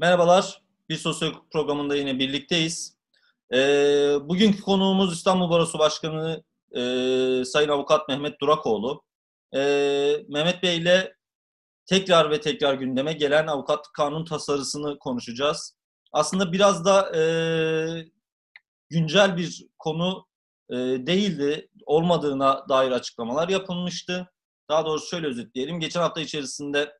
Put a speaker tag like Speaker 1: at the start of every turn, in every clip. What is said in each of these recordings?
Speaker 1: Merhabalar, bir sosyolog programında yine birlikteyiz. E, bugünkü konuğumuz İstanbul Barosu Başkanı e, Sayın Avukat Mehmet Durakoğlu. E, Mehmet Bey ile tekrar ve tekrar gündeme gelen avukat kanun tasarısını konuşacağız. Aslında biraz da e, güncel bir konu e, değildi. Olmadığına dair açıklamalar yapılmıştı. Daha doğrusu şöyle özetleyelim. Geçen hafta içerisinde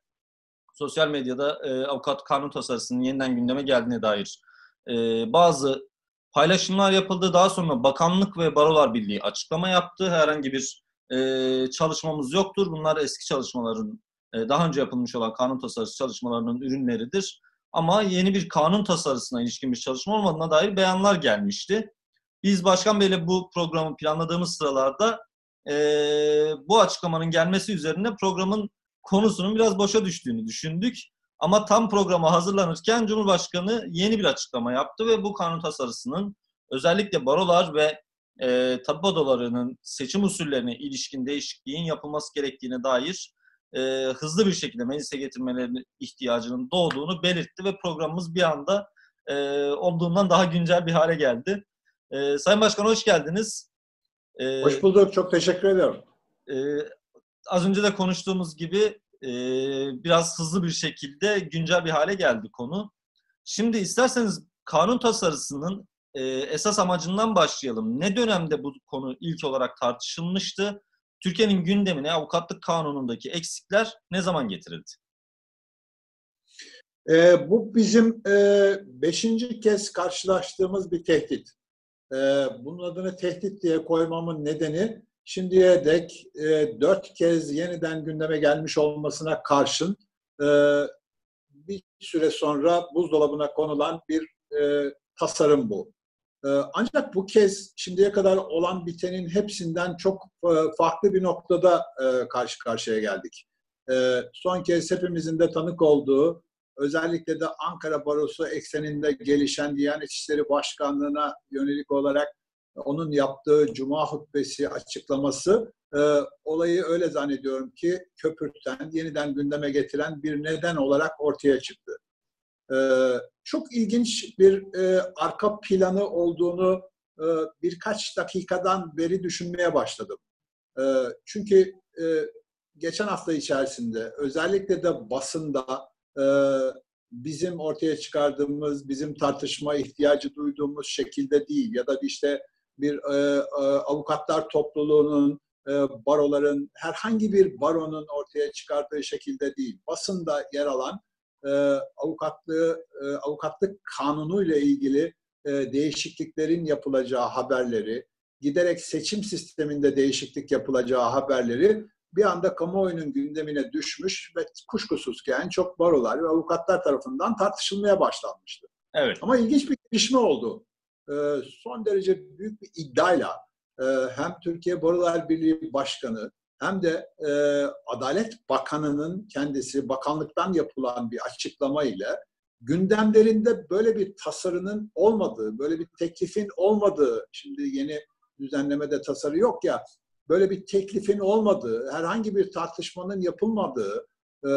Speaker 1: sosyal medyada e, avukat kanun tasarısının yeniden gündeme geldiğine dair e, bazı paylaşımlar yapıldı. Daha sonra Bakanlık ve Barolar Birliği açıklama yaptı. Herhangi bir e, çalışmamız yoktur. Bunlar eski çalışmaların, e, daha önce yapılmış olan kanun tasarısı çalışmalarının ürünleridir. Ama yeni bir kanun tasarısına ilişkin bir çalışma olmadığına dair beyanlar gelmişti. Biz Başkan Bey'le bu programı planladığımız sıralarda e, bu açıklamanın gelmesi üzerine programın konusunun biraz boşa düştüğünü düşündük. Ama tam programa hazırlanırken Cumhurbaşkanı yeni bir açıklama yaptı ve bu kanun tasarısının özellikle barolar ve e, tabi odalarının seçim usullerine ilişkin değişikliğin yapılması gerektiğine dair e, hızlı bir şekilde meclise getirmelerinin ihtiyacının doğduğunu belirtti ve programımız bir anda e, olduğundan daha güncel bir hale geldi. E, Sayın Başkan hoş geldiniz.
Speaker 2: E, hoş bulduk, çok teşekkür ederim. E,
Speaker 1: az önce de konuştuğumuz gibi e, biraz hızlı bir şekilde güncel bir hale geldi konu. Şimdi isterseniz kanun tasarısının e, esas amacından başlayalım. Ne dönemde bu konu ilk olarak tartışılmıştı? Türkiye'nin gündemine avukatlık kanunundaki eksikler ne zaman getirildi?
Speaker 2: E, bu bizim e, beşinci kez karşılaştığımız bir tehdit. E, bunun adını tehdit diye koymamın nedeni şimdiye dek e, dört kez yeniden gündeme gelmiş olmasına karşın e, bir süre sonra buzdolabına konulan bir e, tasarım bu. Ancak bu kez şimdiye kadar olan bitenin hepsinden çok farklı bir noktada karşı karşıya geldik. Son kez hepimizin de tanık olduğu, özellikle de Ankara Barosu ekseninde gelişen Diyanet İşleri Başkanlığı'na yönelik olarak onun yaptığı cuma hutbesi açıklaması e, olayı öyle zannediyorum ki köpürten, yeniden gündeme getiren bir neden olarak ortaya çıktı. E, çok ilginç bir e, arka planı olduğunu e, birkaç dakikadan beri düşünmeye başladım. E, çünkü e, geçen hafta içerisinde özellikle de basında e, bizim ortaya çıkardığımız, bizim tartışma ihtiyacı duyduğumuz şekilde değil ya da işte bir e, e, avukatlar topluluğunun, e, baroların, herhangi bir baronun ortaya çıkardığı şekilde değil. Basında yer alan e, avukatlığı, e, avukatlık kanunu ile ilgili e, değişikliklerin yapılacağı haberleri, giderek seçim sisteminde değişiklik yapılacağı haberleri bir anda kamuoyunun gündemine düşmüş ve kuşkusuz ki en çok barolar ve avukatlar tarafından tartışılmaya başlanmıştı. Evet. Ama ilginç bir gelişme oldu. Ee, son derece büyük bir iddiayla e, hem Türkiye Barolar Birliği Başkanı hem de e, Adalet Bakanı'nın kendisi bakanlıktan yapılan bir açıklama ile gündemlerinde böyle bir tasarının olmadığı, böyle bir teklifin olmadığı, şimdi yeni düzenlemede tasarı yok ya, böyle bir teklifin olmadığı, herhangi bir tartışmanın yapılmadığı, e,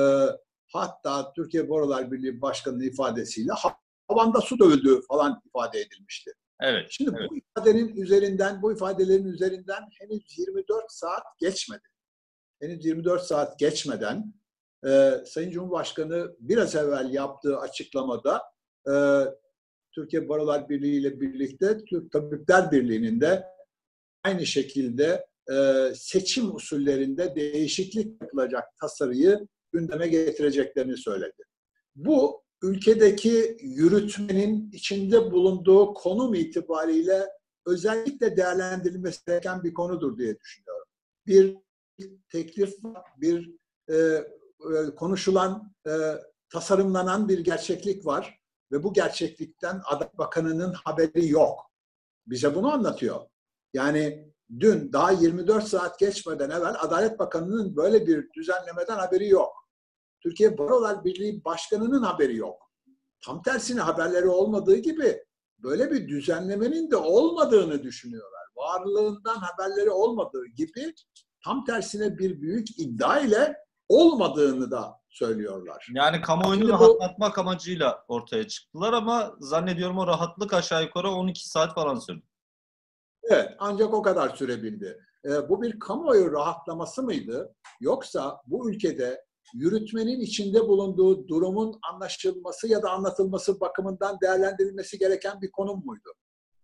Speaker 2: hatta Türkiye Barolar Birliği Başkanı'nın ifadesiyle havanda su dövüldüğü falan ifade edilmişti. Evet. Şimdi evet. bu ifadenin üzerinden, bu ifadelerin üzerinden henüz 24 saat geçmedi. Henüz 24 saat geçmeden e, Sayın Cumhurbaşkanı biraz evvel yaptığı açıklamada e, Türkiye Barolar Birliği ile birlikte Türk Tabipler Birliği'nin de aynı şekilde e, seçim usullerinde değişiklik yapılacak tasarıyı gündeme getireceklerini söyledi. Bu ülkedeki yürütmenin içinde bulunduğu konum itibariyle özellikle değerlendirilmesi gereken bir konudur diye düşünüyorum. Bir teklif, bir e, e, konuşulan, e, tasarımlanan bir gerçeklik var ve bu gerçeklikten Adalet Bakanı'nın haberi yok. Bize bunu anlatıyor. Yani dün daha 24 saat geçmeden evvel Adalet Bakanı'nın böyle bir düzenlemeden haberi yok. Türkiye Barolar Birliği Başkanı'nın haberi yok. Tam tersine haberleri olmadığı gibi böyle bir düzenlemenin de olmadığını düşünüyorlar. Varlığından haberleri olmadığı gibi tam tersine bir büyük iddia ile olmadığını da söylüyorlar.
Speaker 1: Yani kamuoyunu
Speaker 2: Şimdi bu-
Speaker 1: rahatlatmak amacıyla ortaya çıktılar ama zannediyorum o rahatlık aşağı yukarı 12 saat falan sürdü.
Speaker 2: Evet, ancak o kadar sürebildi. Ee, bu bir kamuoyu rahatlaması mıydı? Yoksa bu ülkede yürütmenin içinde bulunduğu durumun anlaşılması ya da anlatılması bakımından değerlendirilmesi gereken bir konum muydu?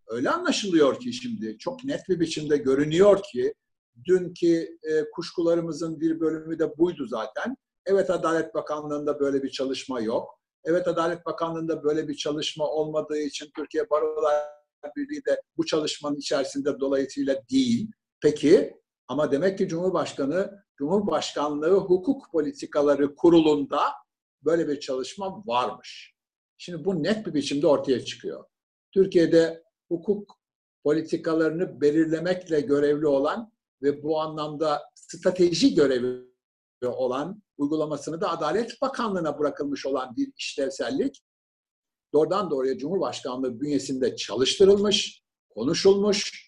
Speaker 2: Öyle anlaşılıyor ki şimdi çok net bir biçimde görünüyor ki dünkü e, kuşkularımızın bir bölümü de buydu zaten. Evet Adalet Bakanlığı'nda böyle bir çalışma yok. Evet Adalet Bakanlığı'nda böyle bir çalışma olmadığı için Türkiye Barolar Birliği de bu çalışmanın içerisinde dolayısıyla değil. Peki ama demek ki Cumhurbaşkanı, Cumhurbaşkanlığı Hukuk Politikaları Kurulu'nda böyle bir çalışma varmış. Şimdi bu net bir biçimde ortaya çıkıyor. Türkiye'de hukuk politikalarını belirlemekle görevli olan ve bu anlamda strateji görevi olan uygulamasını da Adalet Bakanlığı'na bırakılmış olan bir işlevsellik doğrudan doğruya Cumhurbaşkanlığı bünyesinde çalıştırılmış, konuşulmuş.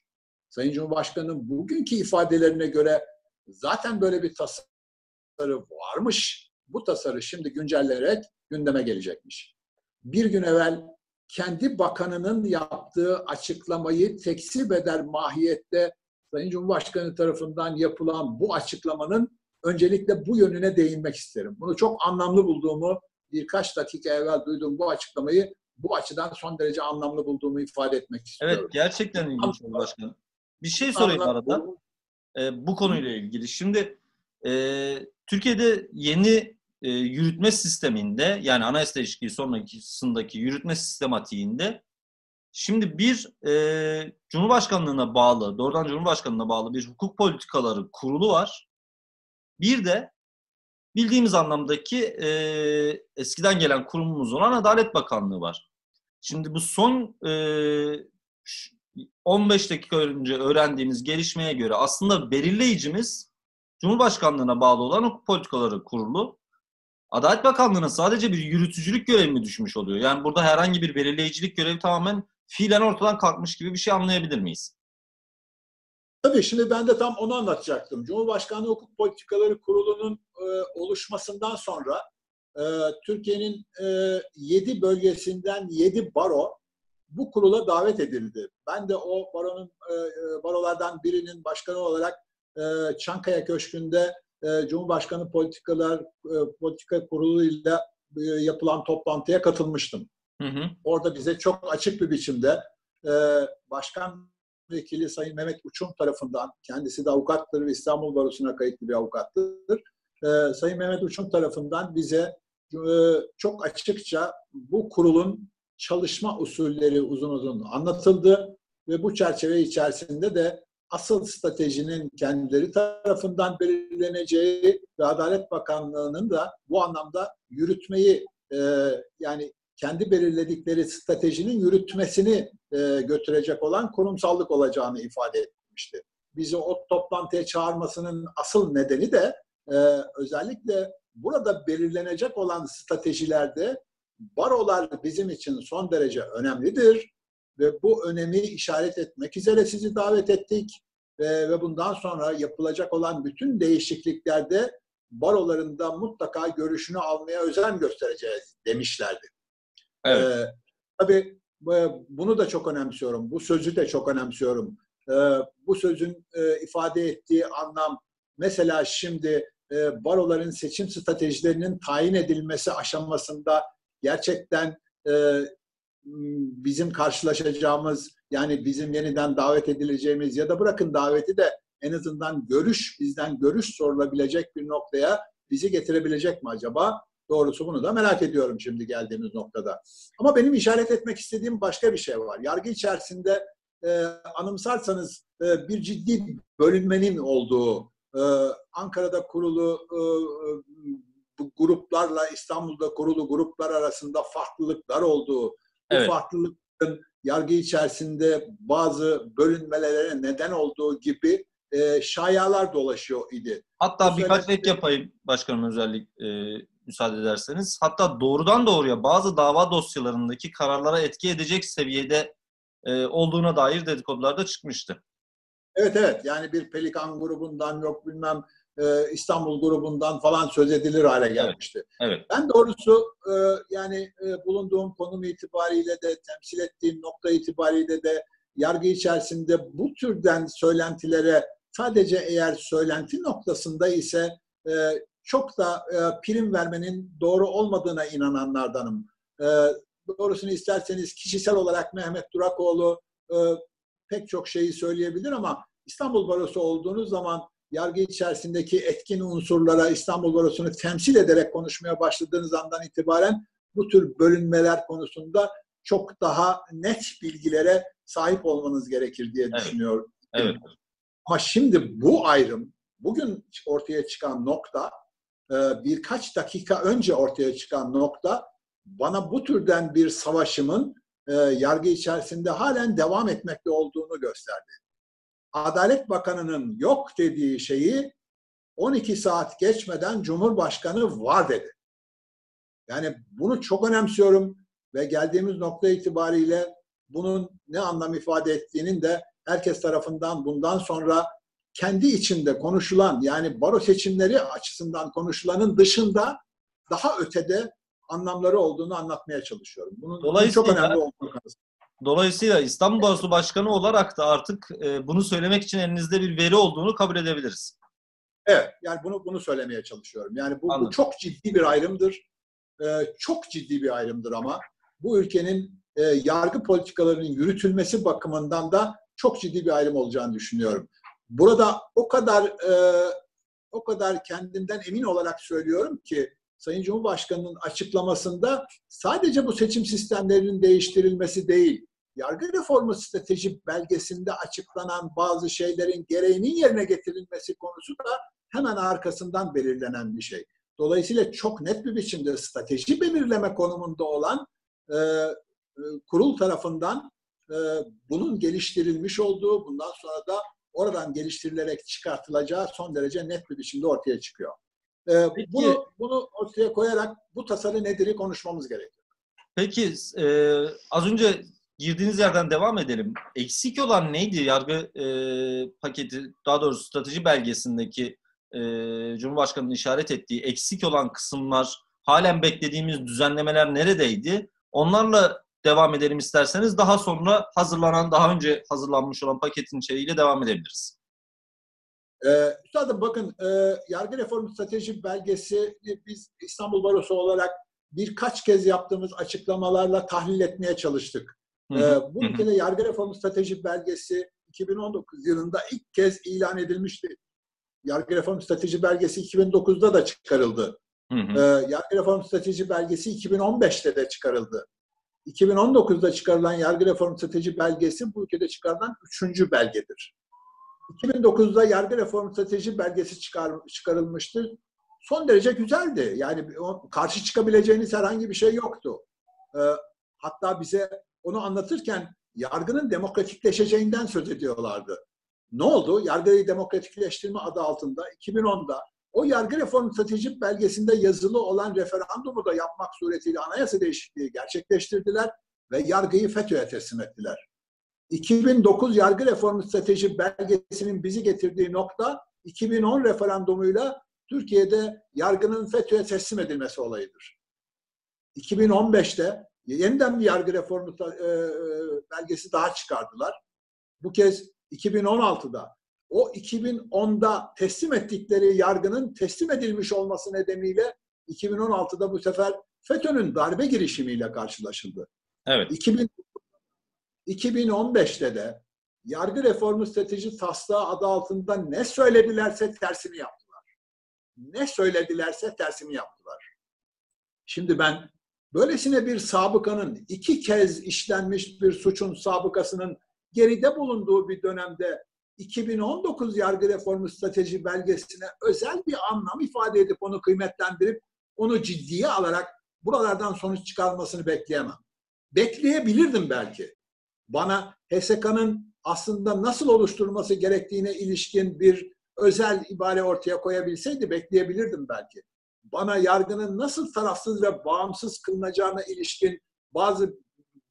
Speaker 2: Sayın Cumhurbaşkanı'nın bugünkü ifadelerine göre zaten böyle bir tasarı varmış. Bu tasarı şimdi güncellenerek gündeme gelecekmiş. Bir gün evvel kendi bakanının yaptığı açıklamayı tekzip eder mahiyette Sayın Cumhurbaşkanı tarafından yapılan bu açıklamanın öncelikle bu yönüne değinmek isterim. Bunu çok anlamlı bulduğumu birkaç dakika evvel duyduğum bu açıklamayı bu açıdan son derece anlamlı bulduğumu ifade etmek istiyorum.
Speaker 1: Evet gerçekten ilginç oldu başkanım. Bir şey sorayım arada e, bu konuyla ilgili. Şimdi e, Türkiye'de yeni e, yürütme sisteminde yani anayasa değişikliği sonrasındaki yürütme sistematiğinde şimdi bir e, Cumhurbaşkanlığına bağlı, doğrudan Cumhurbaşkanlığına bağlı bir hukuk politikaları kurulu var. Bir de bildiğimiz anlamdaki e, eskiden gelen kurumumuz olan Adalet Bakanlığı var. Şimdi bu son e, 15 dakika önce öğrendiğimiz gelişmeye göre aslında belirleyicimiz Cumhurbaşkanlığına bağlı olan hukuk politikaları kurulu. Adalet Bakanlığı'na sadece bir yürütücülük görevi mi düşmüş oluyor? Yani burada herhangi bir belirleyicilik görevi tamamen fiilen ortadan kalkmış gibi bir şey anlayabilir miyiz?
Speaker 2: Tabii şimdi ben de tam onu anlatacaktım. Cumhurbaşkanlığı Hukuk Politikaları Kurulu'nun e, oluşmasından sonra e, Türkiye'nin e, 7 bölgesinden 7 baro bu kurula davet edildi. Ben de o baronun e, e, barolardan birinin başkanı olarak e, Çankaya Köşkü'nde e, Cumhurbaşkanı Politikalar e, Politika Kurulu ile e, yapılan toplantıya katılmıştım.
Speaker 1: Hı hı.
Speaker 2: Orada bize çok açık bir biçimde e, Başkan Vekili Sayın Mehmet Uçum tarafından, kendisi de avukattır ve İstanbul Barosu'na kayıtlı bir avukattır. E, Sayın Mehmet Uçum tarafından bize e, çok açıkça bu kurulun çalışma usulleri uzun uzun anlatıldı ve bu çerçeve içerisinde de asıl stratejinin kendileri tarafından belirleneceği ve Adalet Bakanlığı'nın da bu anlamda yürütmeyi e, yani kendi belirledikleri stratejinin yürütmesini e, götürecek olan kurumsallık olacağını ifade etmişti. Bizi o toplantıya çağırmasının asıl nedeni de e, özellikle burada belirlenecek olan stratejilerde barolar bizim için son derece önemlidir ve bu önemi işaret etmek üzere sizi davet ettik ve, ve bundan sonra yapılacak olan bütün değişikliklerde barolarında mutlaka görüşünü almaya özen göstereceğiz demişlerdi.
Speaker 1: Evet.
Speaker 2: Ee, tabii bu- bunu da çok önemsiyorum. Bu sözü de çok önemsiyorum. Ee, bu sözün e, ifade ettiği anlam mesela şimdi e, baroların seçim stratejilerinin tayin edilmesi aşamasında gerçekten e, bizim karşılaşacağımız yani bizim yeniden davet edileceğimiz ya da bırakın daveti de en azından görüş bizden görüş sorulabilecek bir noktaya bizi getirebilecek mi acaba? Doğrusu bunu da merak ediyorum şimdi geldiğimiz noktada. Ama benim işaret etmek istediğim başka bir şey var. Yargı içerisinde e, anımsarsanız e, bir ciddi bölünmenin olduğu, e, Ankara'da kurulu e, bu gruplarla İstanbul'da kurulu gruplar arasında farklılıklar olduğu, bu
Speaker 1: Evet.
Speaker 2: farklılıkların yargı içerisinde bazı bölünmelere neden olduğu gibi e, şayalar dolaşıyor idi.
Speaker 1: Hatta
Speaker 2: Bu
Speaker 1: birkaç ek yapayım başkanım özellik e, müsaade ederseniz. Hatta doğrudan doğruya bazı dava dosyalarındaki kararlara etki edecek seviyede e, olduğuna dair dedikodular da çıkmıştı.
Speaker 2: Evet evet yani bir Pelikan grubundan yok bilmem e, İstanbul grubundan falan söz edilir hale gelmişti.
Speaker 1: Evet. evet.
Speaker 2: Ben doğrusu e, yani e, bulunduğum konum itibariyle de temsil ettiğim nokta itibariyle de yargı içerisinde bu türden söylentilere sadece eğer söylenti noktasında ise e, çok da e, prim vermenin doğru olmadığına inananlardanım. E, doğrusunu isterseniz kişisel olarak Mehmet Durakoğlu e, pek çok şeyi söyleyebilir ama İstanbul Barosu olduğunuz zaman yargı içerisindeki etkin unsurlara İstanbul Barosu'nu temsil ederek konuşmaya başladığınız andan itibaren bu tür bölünmeler konusunda çok daha net bilgilere sahip olmanız gerekir diye evet. düşünüyorum.
Speaker 1: Evet.
Speaker 2: Ama şimdi bu ayrım, bugün ortaya çıkan nokta, e, birkaç dakika önce ortaya çıkan nokta bana bu türden bir savaşımın e, yargı içerisinde halen devam etmekte olduğunu gösterdi. Adalet Bakanı'nın yok dediği şeyi 12 saat geçmeden Cumhurbaşkanı var dedi. Yani bunu çok önemsiyorum ve geldiğimiz nokta itibariyle bunun ne anlam ifade ettiğinin de herkes tarafından bundan sonra kendi içinde konuşulan yani baro seçimleri açısından konuşulanın dışında daha ötede anlamları olduğunu anlatmaya çalışıyorum. Bunun, bunun çok önemli olduğunu
Speaker 1: Dolayısıyla İstanbul Barosu Başkanı olarak da artık e, bunu söylemek için elinizde bir veri olduğunu kabul edebiliriz.
Speaker 2: Evet, yani bunu bunu söylemeye çalışıyorum. Yani bu, bu çok ciddi bir ayrımdır. Ee, çok ciddi bir ayrımdır ama bu ülkenin e, yargı politikalarının yürütülmesi bakımından da çok ciddi bir ayrım olacağını düşünüyorum. Burada o kadar e, o kadar kendimden emin olarak söylüyorum ki Sayın Cumhurbaşkanı'nın açıklamasında sadece bu seçim sistemlerinin değiştirilmesi değil, yargı reformu strateji belgesinde açıklanan bazı şeylerin gereğinin yerine getirilmesi konusu da hemen arkasından belirlenen bir şey. Dolayısıyla çok net bir biçimde strateji belirleme konumunda olan e, e, kurul tarafından e, bunun geliştirilmiş olduğu, bundan sonra da oradan geliştirilerek çıkartılacağı son derece net bir biçimde ortaya çıkıyor. E, bunu, bunu ortaya koyarak bu tasarı nedir'i konuşmamız gerekiyor.
Speaker 1: Peki e, az önce girdiğiniz yerden devam edelim. Eksik olan neydi yargı e, paketi, daha doğrusu strateji belgesindeki e, Cumhurbaşkanı'nın işaret ettiği eksik olan kısımlar, halen beklediğimiz düzenlemeler neredeydi? Onlarla devam edelim isterseniz. Daha sonra hazırlanan, daha önce hazırlanmış olan paketin içeriğiyle devam edebiliriz.
Speaker 2: Ee, üstadım bakın e, yargı reformu strateji belgesi biz İstanbul Barosu olarak birkaç kez yaptığımız açıklamalarla tahlil etmeye çalıştık. Ee, bu ülkede yargı reformu strateji belgesi 2019 yılında ilk kez ilan edilmişti. Yargı reformu strateji belgesi 2009'da da çıkarıldı. Hı hı. Ee, yargı reformu strateji belgesi 2015'te de çıkarıldı. 2019'da çıkarılan yargı reformu strateji belgesi bu ülkede çıkarılan üçüncü belgedir. 2009'da yargı reformu strateji belgesi çıkar, çıkarılmıştı. Son derece güzeldi. Yani karşı çıkabileceğiniz herhangi bir şey yoktu. Ee, hatta bize onu anlatırken yargının demokratikleşeceğinden söz ediyorlardı. Ne oldu? Yargıyı demokratikleştirme adı altında 2010'da o yargı reformu stratejik belgesinde yazılı olan referandumu da yapmak suretiyle anayasa değişikliği gerçekleştirdiler ve yargıyı FETÖ'ye teslim ettiler. 2009 yargı reformu strateji belgesinin bizi getirdiği nokta 2010 referandumuyla Türkiye'de yargının FETÖ'ye teslim edilmesi olayıdır. 2015'te yeniden bir yargı reformu e, e, belgesi daha çıkardılar. Bu kez 2016'da o 2010'da teslim ettikleri yargının teslim edilmiş olması nedeniyle 2016'da bu sefer FETÖ'nün darbe girişimiyle karşılaşıldı.
Speaker 1: Evet.
Speaker 2: 2000, 2015'te de yargı reformu strateji taslağı adı altında ne söyledilerse tersini yaptılar. Ne söyledilerse tersini yaptılar. Şimdi ben böylesine bir sabıkanın iki kez işlenmiş bir suçun sabıkasının geride bulunduğu bir dönemde 2019 yargı reformu strateji belgesine özel bir anlam ifade edip onu kıymetlendirip onu ciddiye alarak buralardan sonuç çıkarmasını bekleyemem. Bekleyebilirdim belki bana HSK'nın aslında nasıl oluşturulması gerektiğine ilişkin bir özel ibare ortaya koyabilseydi bekleyebilirdim belki. Bana yargının nasıl tarafsız ve bağımsız kılınacağına ilişkin bazı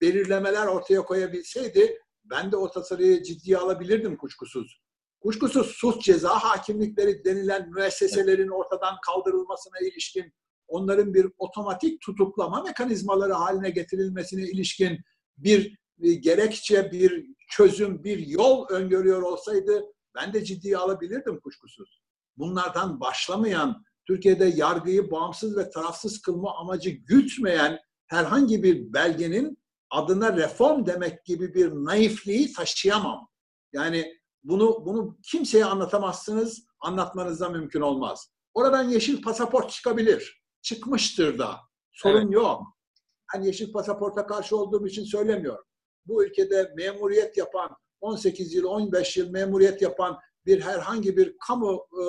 Speaker 2: belirlemeler ortaya koyabilseydi ben de o tasarıyı ciddiye alabilirdim kuşkusuz. Kuşkusuz suç ceza hakimlikleri denilen müesseselerin ortadan kaldırılmasına ilişkin, onların bir otomatik tutuklama mekanizmaları haline getirilmesine ilişkin bir e, gerekçe, bir çözüm, bir yol öngörüyor olsaydı ben de ciddiye alabilirdim kuşkusuz. Bunlardan başlamayan, Türkiye'de yargıyı bağımsız ve tarafsız kılma amacı gütmeyen herhangi bir belgenin adına reform demek gibi bir naifliği taşıyamam. Yani bunu bunu kimseye anlatamazsınız, anlatmanız da mümkün olmaz. Oradan yeşil pasaport çıkabilir. Çıkmıştır da. Sorun evet. yok. Ben yeşil pasaporta karşı olduğum için söylemiyorum. Bu ülkede memuriyet yapan, 18 yıl, 15 yıl memuriyet yapan bir herhangi bir kamu e,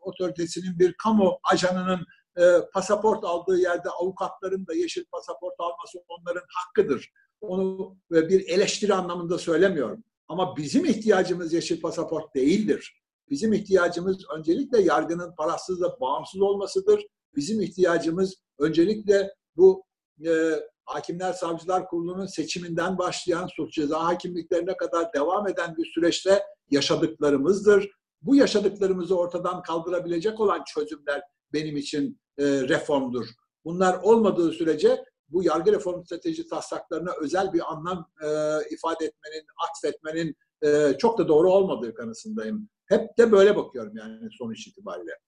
Speaker 2: otoritesinin, bir kamu ajanının e, pasaport aldığı yerde avukatların da yeşil pasaport alması onların hakkıdır. Onu e, bir eleştiri anlamında söylemiyorum. Ama bizim ihtiyacımız yeşil pasaport değildir. Bizim ihtiyacımız öncelikle yargının parasız ve bağımsız olmasıdır. Bizim ihtiyacımız öncelikle bu e, Hakimler Savcılar Kurulu'nun seçiminden başlayan suç ceza hakimliklerine kadar devam eden bir süreçte yaşadıklarımızdır. Bu yaşadıklarımızı ortadan kaldırabilecek olan çözümler benim için e, reformdur. Bunlar olmadığı sürece bu yargı reform strateji taslaklarına özel bir anlam e, ifade etmenin, atfetmenin e, çok da doğru olmadığı kanısındayım. Hep de böyle bakıyorum yani sonuç itibariyle.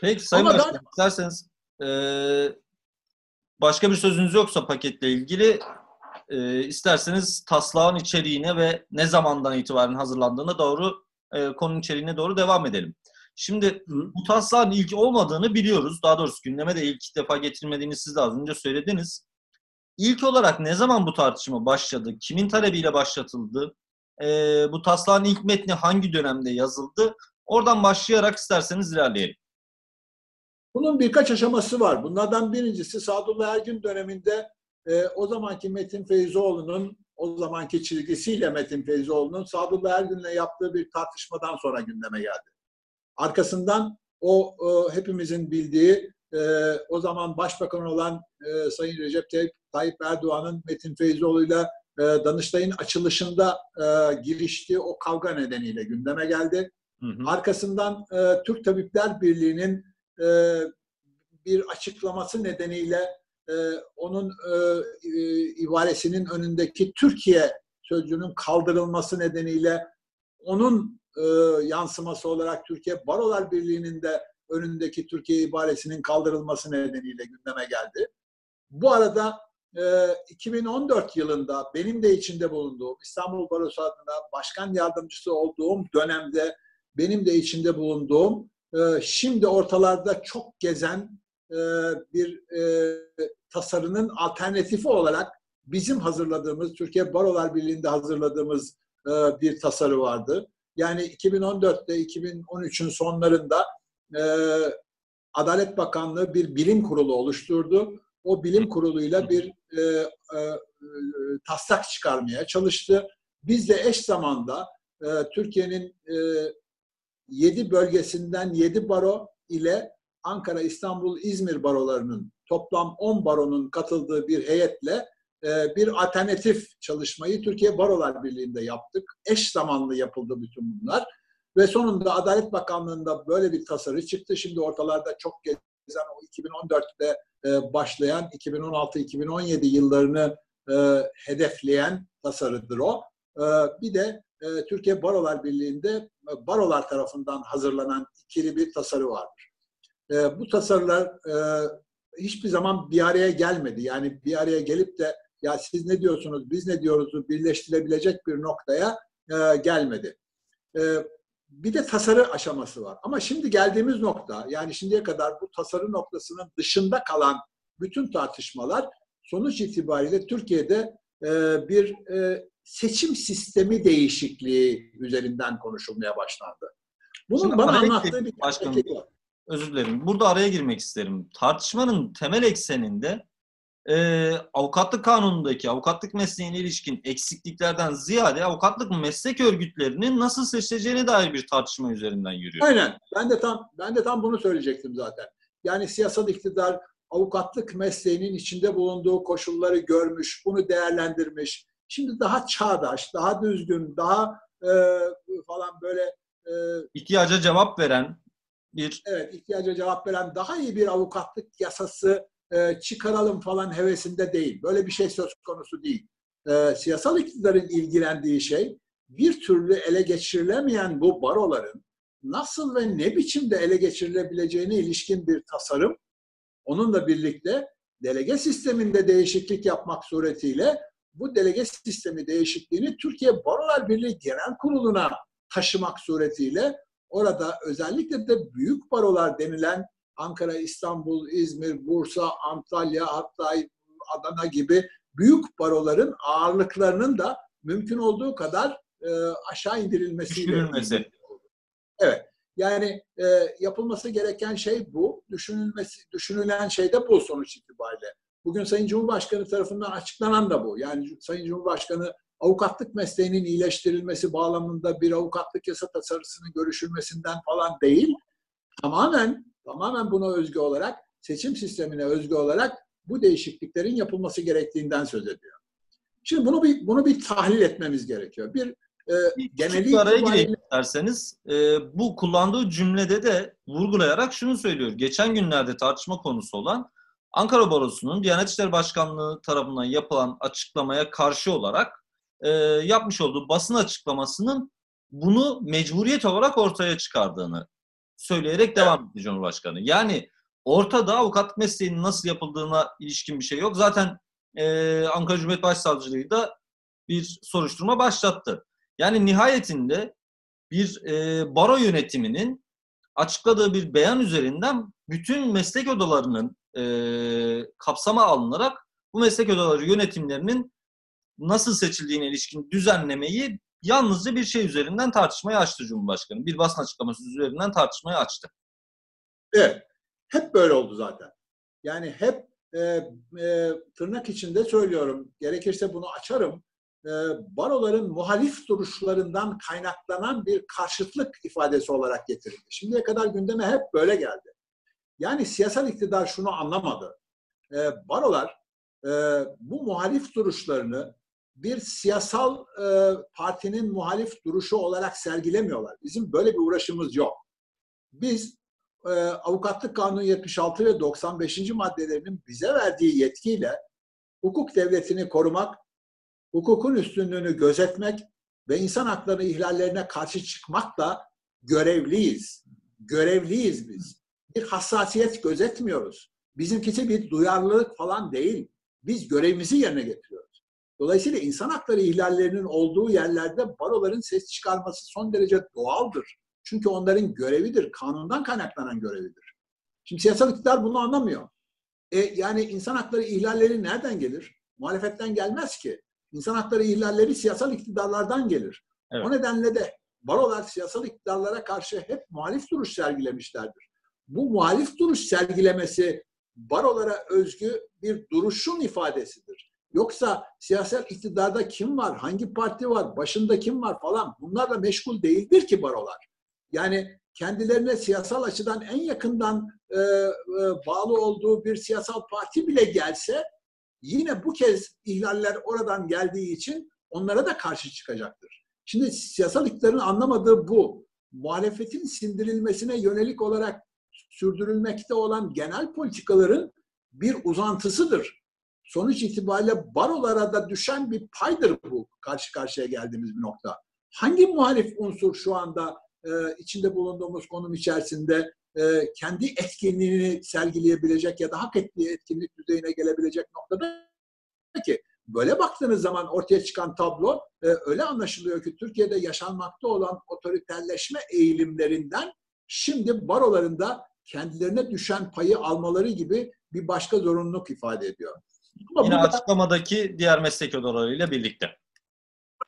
Speaker 1: Peki Sayın Ama Başkan, ben... isterseniz e, başka bir sözünüz yoksa paketle ilgili e, isterseniz taslağın içeriğine ve ne zamandan itibaren hazırlandığına doğru e, konunun içeriğine doğru devam edelim. Şimdi Hı. bu taslağın ilk olmadığını biliyoruz. Daha doğrusu gündeme de ilk defa getirilmediğini siz de az önce söylediniz. İlk olarak ne zaman bu tartışma başladı? Kimin talebiyle başlatıldı? E, bu taslağın ilk metni hangi dönemde yazıldı? Oradan başlayarak isterseniz ilerleyelim.
Speaker 2: Bunun birkaç aşaması var. Bunlardan birincisi Sadullah Ergün döneminde e, o zamanki Metin Feyzoğlu'nun o zamanki çizgisiyle Metin Feyzoğlu'nun Sadullah Ergün'le yaptığı bir tartışmadan sonra gündeme geldi. Arkasından o e, hepimizin bildiği e, o zaman başbakan olan e, Sayın Recep Tayyip, Erdoğan'ın Metin Feyzoğlu'yla e, Danıştay'ın açılışında e, giriştiği o kavga nedeniyle gündeme geldi. Hı hı. Arkasından e, Türk Tabipler Birliği'nin e, bir açıklaması nedeniyle e, onun e, e, ibaresinin önündeki Türkiye sözcüğünün kaldırılması nedeniyle onun e, yansıması olarak Türkiye Barolar Birliği'nin de önündeki Türkiye ibaresinin kaldırılması nedeniyle gündeme geldi. Bu arada e, 2014 yılında benim de içinde bulunduğum İstanbul Barosu adına başkan yardımcısı olduğum dönemde benim de içinde bulunduğum e, şimdi ortalarda çok gezen e, bir e, tasarının alternatifi olarak bizim hazırladığımız, Türkiye Barolar Birliği'nde hazırladığımız e, bir tasarı vardı. Yani 2014'te 2013'ün sonlarında e, Adalet Bakanlığı bir bilim kurulu oluşturdu. O bilim kuruluyla bir e, e, taslak çıkarmaya çalıştı. Biz de eş zamanda e, Türkiye'nin e, 7 bölgesinden 7 baro ile Ankara, İstanbul, İzmir barolarının toplam 10 baronun katıldığı bir heyetle e, bir alternatif çalışmayı Türkiye Barolar Birliği'nde yaptık. Eş zamanlı yapıldı bütün bunlar. Ve sonunda Adalet Bakanlığı'nda böyle bir tasarı çıktı. Şimdi ortalarda çok gezen o 2014'te e, başlayan 2016-2017 yıllarını e, hedefleyen tasarıdır o. Bir de Türkiye Barolar Birliği'nde barolar tarafından hazırlanan ikili bir tasarı vardır. Bu tasarılar hiçbir zaman bir araya gelmedi. Yani bir araya gelip de ya siz ne diyorsunuz, biz ne diyoruz birleştirebilecek bir noktaya e, gelmedi. E, bir de tasarı aşaması var. Ama şimdi geldiğimiz nokta, yani şimdiye kadar bu tasarı noktasının dışında kalan bütün tartışmalar sonuç itibariyle Türkiye'de e, bir e, seçim sistemi değişikliği üzerinden konuşulmaya başlandı. Bunun Şimdi bana anlattığı bir başkanım, var.
Speaker 1: Özür dilerim. Burada araya girmek isterim. Tartışmanın temel ekseninde e, avukatlık kanunundaki avukatlık mesleğine ilişkin eksikliklerden ziyade avukatlık meslek örgütlerinin nasıl seçileceğine dair bir tartışma üzerinden yürüyor.
Speaker 2: Aynen. Ben de tam ben de tam bunu söyleyecektim zaten. Yani siyasal iktidar avukatlık mesleğinin içinde bulunduğu koşulları görmüş, bunu değerlendirmiş. Şimdi daha çağdaş, daha düzgün, daha e, falan böyle e,
Speaker 1: ihtiyaca cevap veren bir
Speaker 2: evet ihtiyaca cevap veren daha iyi bir avukatlık yasası e, çıkaralım falan hevesinde değil. Böyle bir şey söz konusu değil. E, siyasal iktidarın ilgilendiği şey bir türlü ele geçirilemeyen bu baroların nasıl ve ne biçimde ele geçirilebileceğine ilişkin bir tasarım. Onunla birlikte delege sisteminde değişiklik yapmak suretiyle bu delege sistemi değişikliğini Türkiye Barolar Birliği Genel Kurulu'na taşımak suretiyle orada özellikle de büyük barolar denilen Ankara, İstanbul, İzmir, Bursa, Antalya, Hatay, Adana gibi büyük baroların ağırlıklarının da mümkün olduğu kadar e, aşağı indirilmesiyle.
Speaker 1: Düşürülmesi.
Speaker 2: Evet. Yani e, yapılması gereken şey bu. Düşünülmesi, düşünülen şey de bu sonuç itibariyle. Bugün Sayın Cumhurbaşkanı tarafından açıklanan da bu. Yani Sayın Cumhurbaşkanı avukatlık mesleğinin iyileştirilmesi bağlamında bir avukatlık yasa tasarısının görüşülmesinden falan değil. Tamamen tamamen buna özgü olarak seçim sistemine özgü olarak bu değişikliklerin yapılması gerektiğinden söz ediyor. Şimdi bunu bir bunu bir tahlil etmemiz gerekiyor. Bir e,
Speaker 1: geneli araya gireyim isterseniz. E, bu kullandığı cümlede de vurgulayarak şunu söylüyor. Geçen günlerde tartışma konusu olan Ankara Barosu'nun Diyanet İşleri Başkanlığı tarafından yapılan açıklamaya karşı olarak e, yapmış olduğu basın açıklamasının bunu mecburiyet olarak ortaya çıkardığını söyleyerek devam etti Cumhurbaşkanı. Yani ortada avukatlık mesleğinin nasıl yapıldığına ilişkin bir şey yok. Zaten e, Ankara Cumhuriyet Başsavcılığı da bir soruşturma başlattı. Yani nihayetinde bir e, baro yönetiminin açıkladığı bir beyan üzerinden bütün meslek odalarının e, kapsama alınarak bu meslek odaları yönetimlerinin nasıl seçildiğine ilişkin düzenlemeyi yalnızca bir şey üzerinden tartışmaya açtı Cumhurbaşkanı. Bir basın açıklaması üzerinden tartışmaya açtı.
Speaker 2: Evet. Hep böyle oldu zaten. Yani hep e, e, tırnak içinde söylüyorum. Gerekirse bunu açarım. E, baroların muhalif duruşlarından kaynaklanan bir karşıtlık ifadesi olarak getirildi. Şimdiye kadar gündeme hep böyle geldi. Yani siyasal iktidar şunu anlamadı. E, barolar e, bu muhalif duruşlarını bir siyasal e, partinin muhalif duruşu olarak sergilemiyorlar. Bizim böyle bir uğraşımız yok. Biz e, Avukatlık Kanunu 76 ve 95. maddelerinin bize verdiği yetkiyle hukuk devletini korumak, hukukun üstünlüğünü gözetmek ve insan hakları ihlallerine karşı çıkmakla görevliyiz. Görevliyiz biz. Bir hassasiyet gözetmiyoruz. Bizimkisi bir duyarlılık falan değil. Biz görevimizi yerine getiriyoruz. Dolayısıyla insan hakları ihlallerinin olduğu yerlerde baroların ses çıkarması son derece doğaldır. Çünkü onların görevidir, kanundan kaynaklanan görevidir. Şimdi siyasal iktidar bunu anlamıyor. E, yani insan hakları ihlalleri nereden gelir? Muhalefetten gelmez ki. İnsan hakları ihlalleri siyasal iktidarlardan gelir. Evet. O nedenle de barolar siyasal iktidarlara karşı hep muhalif duruş sergilemişlerdir. Bu muhalif duruş sergilemesi barolara özgü bir duruşun ifadesidir. Yoksa siyasal iktidarda kim var, hangi parti var, başında kim var falan bunlarla meşgul değildir ki barolar. Yani kendilerine siyasal açıdan en yakından e, e, bağlı olduğu bir siyasal parti bile gelse yine bu kez ihlaller oradan geldiği için onlara da karşı çıkacaktır. Şimdi siyasal iktidarın anlamadığı bu. Muhalefetin sindirilmesine yönelik olarak sürdürülmekte olan genel politikaların bir uzantısıdır. Sonuç itibariyle barolara da düşen bir paydır bu karşı karşıya geldiğimiz bir nokta. Hangi muhalif unsur şu anda e, içinde bulunduğumuz konum içerisinde e, kendi etkinliğini sergileyebilecek ya da hak ettiği etkinlik düzeyine gelebilecek noktada ki böyle baktığınız zaman ortaya çıkan tablo e, öyle anlaşılıyor ki Türkiye'de yaşanmakta olan otoriterleşme eğilimlerinden şimdi barolarında kendilerine düşen payı almaları gibi bir başka zorunluluk ifade ediyor.
Speaker 1: Ama Yine burada, açıklamadaki diğer meslek odalarıyla birlikte.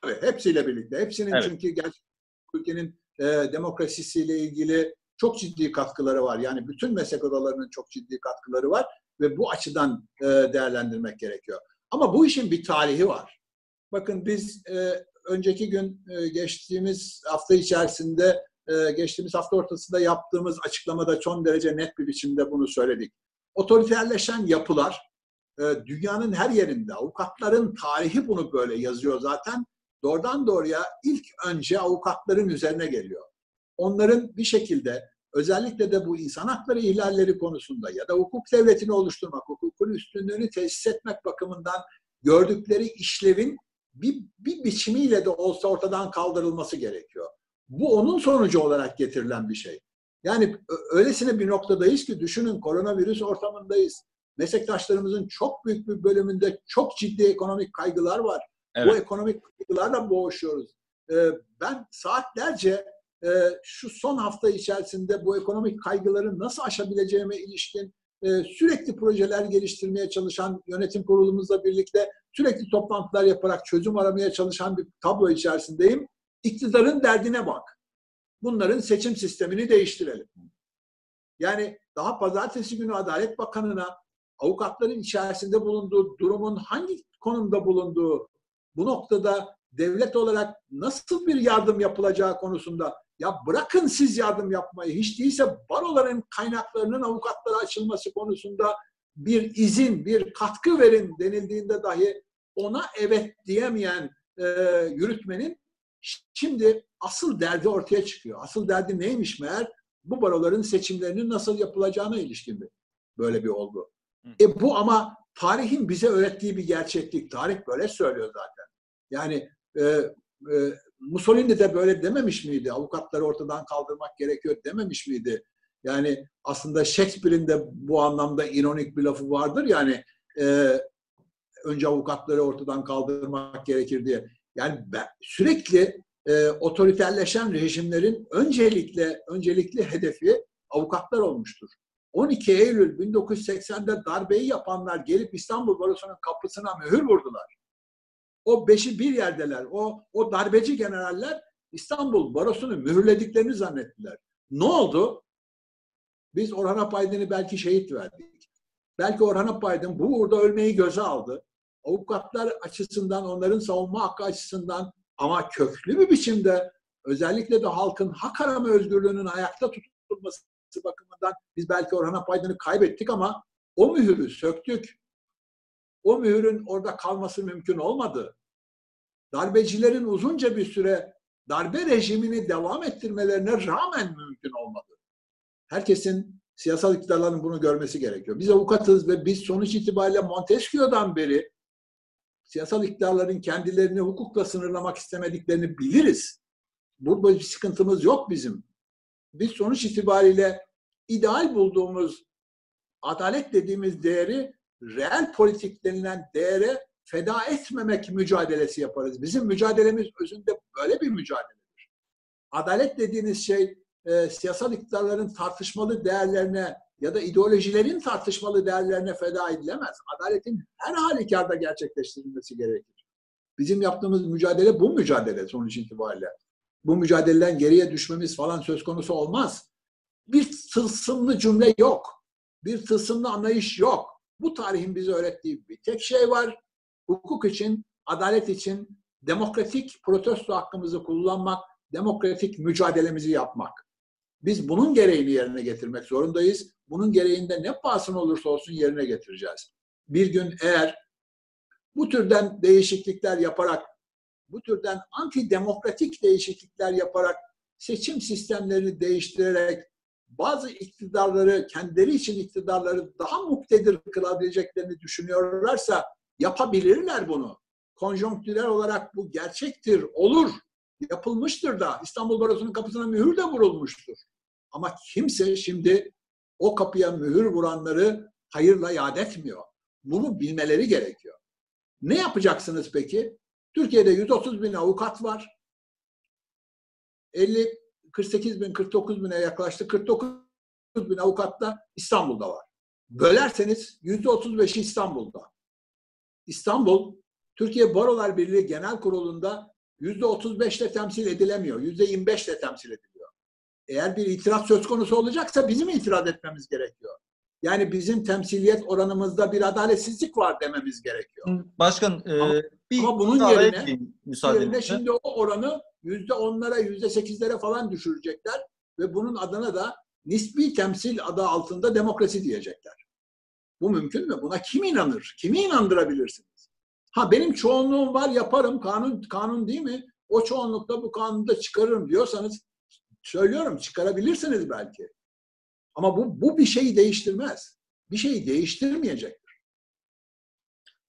Speaker 2: Tabii hepsiyle birlikte. Hepsinin evet. çünkü gerçekten ülkenin e, demokrasisiyle ilgili çok ciddi katkıları var. Yani bütün meslek odalarının çok ciddi katkıları var ve bu açıdan e, değerlendirmek gerekiyor. Ama bu işin bir tarihi var. Bakın biz e, önceki gün e, geçtiğimiz hafta içerisinde e, geçtiğimiz hafta ortasında yaptığımız açıklamada son derece net bir biçimde bunu söyledik. Otoriterleşen yapılar dünyanın her yerinde, avukatların tarihi bunu böyle yazıyor zaten. doğrudan doğruya ilk önce avukatların üzerine geliyor. Onların bir şekilde özellikle de bu insan hakları ihlalleri konusunda ya da hukuk devletini oluşturmak, hukukun üstünlüğünü tesis etmek bakımından gördükleri işlevin bir, bir biçimiyle de olsa ortadan kaldırılması gerekiyor. Bu onun sonucu olarak getirilen bir şey. Yani öylesine bir noktadayız ki düşünün koronavirüs ortamındayız. Meslektaşlarımızın çok büyük bir bölümünde çok ciddi ekonomik kaygılar var. Evet. Bu ekonomik kaygılarla boğuşuyoruz. Ben saatlerce şu son hafta içerisinde bu ekonomik kaygıları nasıl aşabileceğime ilişkin sürekli projeler geliştirmeye çalışan yönetim kurulumuzla birlikte sürekli toplantılar yaparak çözüm aramaya çalışan bir tablo içerisindeyim. İktidarın derdine bak. Bunların seçim sistemini değiştirelim. Yani daha pazartesi günü Adalet Bakanı'na avukatların içerisinde bulunduğu durumun hangi konumda bulunduğu, bu noktada devlet olarak nasıl bir yardım yapılacağı konusunda ya bırakın siz yardım yapmayı hiç değilse baroların kaynaklarının avukatlara açılması konusunda bir izin, bir katkı verin denildiğinde dahi ona evet diyemeyen e, yürütmenin şimdi asıl derdi ortaya çıkıyor. Asıl derdi neymiş meğer? Bu baroların seçimlerinin nasıl yapılacağına ilişkin böyle bir olgu. E bu ama tarihin bize öğrettiği bir gerçeklik. Tarih böyle söylüyor zaten. Yani e, e, Mussolini de böyle dememiş miydi? Avukatları ortadan kaldırmak gerekiyor dememiş miydi? Yani aslında Shakespeare'in de bu anlamda ironik bir lafı vardır. Yani e, önce avukatları ortadan kaldırmak gerekir diye. Yani ben, sürekli e, otoriterleşen rejimlerin öncelikle öncelikli hedefi avukatlar olmuştur. 12 Eylül 1980'de darbeyi yapanlar gelip İstanbul Barosu'nun kapısına mühür vurdular. O beşi bir yerdeler. O, o darbeci generaller İstanbul Barosu'nu mühürlediklerini zannettiler. Ne oldu? Biz Orhan Apaydın'ı belki şehit verdik. Belki Orhan Apaydın bu uğurda ölmeyi göze aldı. Avukatlar açısından, onların savunma hakkı açısından ama köklü bir biçimde özellikle de halkın hak arama özgürlüğünün ayakta tutulması bakımından biz belki Orhan Apaydın'ı kaybettik ama o mühürü söktük. O mühürün orada kalması mümkün olmadı. Darbecilerin uzunca bir süre darbe rejimini devam ettirmelerine rağmen mümkün olmadı. Herkesin siyasal iktidarların bunu görmesi gerekiyor. Biz avukatız ve biz sonuç itibariyle Montesquieu'dan beri siyasal iktidarların kendilerini hukukla sınırlamak istemediklerini biliriz. Burada bir sıkıntımız yok bizim. Biz sonuç itibariyle ideal bulduğumuz adalet dediğimiz değeri reel politik denilen değere feda etmemek mücadelesi yaparız. Bizim mücadelemiz özünde böyle bir mücadeledir. Adalet dediğiniz şey e, siyasal iktidarların tartışmalı değerlerine ya da ideolojilerin tartışmalı değerlerine feda edilemez. Adaletin her halükarda gerçekleştirilmesi gerekir. Bizim yaptığımız mücadele bu mücadele sonuç itibariyle. Bu mücadeleden geriye düşmemiz falan söz konusu olmaz. Bir tılsımlı cümle yok. Bir tılsımlı anlayış yok. Bu tarihin bize öğrettiği bir tek şey var. Hukuk için, adalet için demokratik protesto hakkımızı kullanmak, demokratik mücadelemizi yapmak. Biz bunun gereğini yerine getirmek zorundayız. Bunun gereğinde ne pahasına olursa olsun yerine getireceğiz. Bir gün eğer bu türden değişiklikler yaparak, bu türden antidemokratik değişiklikler yaparak, seçim sistemlerini değiştirerek, bazı iktidarları, kendileri için iktidarları daha muktedir kılabileceklerini düşünüyorlarsa yapabilirler bunu. Konjonktürel olarak bu gerçektir, olur, yapılmıştır da. İstanbul Barosu'nun kapısına mühür de vurulmuştur. Ama kimse şimdi o kapıya mühür vuranları hayırla yad etmiyor. Bunu bilmeleri gerekiyor. Ne yapacaksınız peki? Türkiye'de 130 bin avukat var. 50, 48 bin, 49 bine yaklaştı. 49 bin avukat da İstanbul'da var. Bölerseniz yüzde 35'i İstanbul'da. İstanbul, Türkiye Barolar Birliği Genel Kurulu'nda yüzde 35 ile temsil edilemiyor. Yüzde 25 ile temsil ediliyor eğer bir itiraz söz konusu olacaksa bizim itiraz etmemiz gerekiyor. Yani bizim temsiliyet oranımızda bir adaletsizlik var dememiz gerekiyor.
Speaker 1: Başkan
Speaker 2: e, ama, bir ama bunun yerine, yerine şimdi o oranı yüzde onlara yüzde sekizlere falan düşürecekler ve bunun adına da nispi temsil adı altında demokrasi diyecekler. Bu mümkün mü? Buna kim inanır? Kimi inandırabilirsiniz? Ha benim çoğunluğum var yaparım kanun kanun değil mi? O çoğunlukta bu kanunu da çıkarırım diyorsanız söylüyorum çıkarabilirsiniz belki. Ama bu, bu bir şeyi değiştirmez. Bir şeyi değiştirmeyecek.